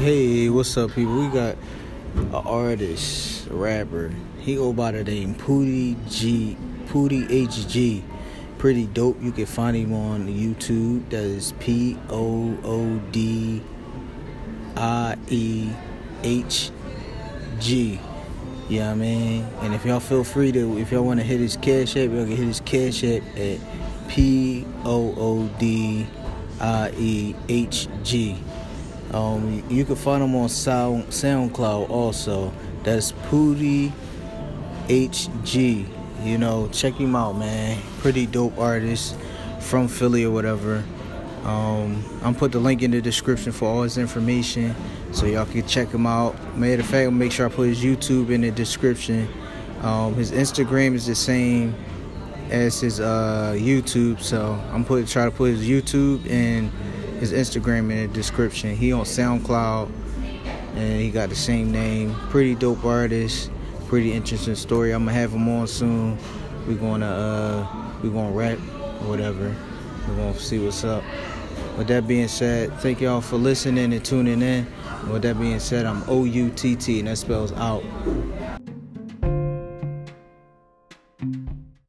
Hey, what's up, people? We got an artist, a rapper. He go by the name Poodie G, Poodie HG. Pretty dope. You can find him on YouTube. That is P O O D I E H G. Yeah, I mean, and if y'all feel free to, if y'all want to hit his cash app, y'all can hit his cash app at P O O D I E H G. Um, you can find him on Sound SoundCloud also. That's Poodie HG. You know, check him out, man. Pretty dope artist from Philly or whatever. Um, I'm put the link in the description for all his information, so y'all can check him out. Matter of fact, I'll make sure I put his YouTube in the description. Um, his Instagram is the same as his uh, YouTube, so I'm put try to put his YouTube and his Instagram in the description. He on SoundCloud, and he got the same name. Pretty dope artist. Pretty interesting story. I'm gonna have him on soon. We gonna uh, we gonna rap, whatever. We're gonna see what's up. With that being said, thank y'all for listening and tuning in. With that being said, I'm O U T T, and that spells out.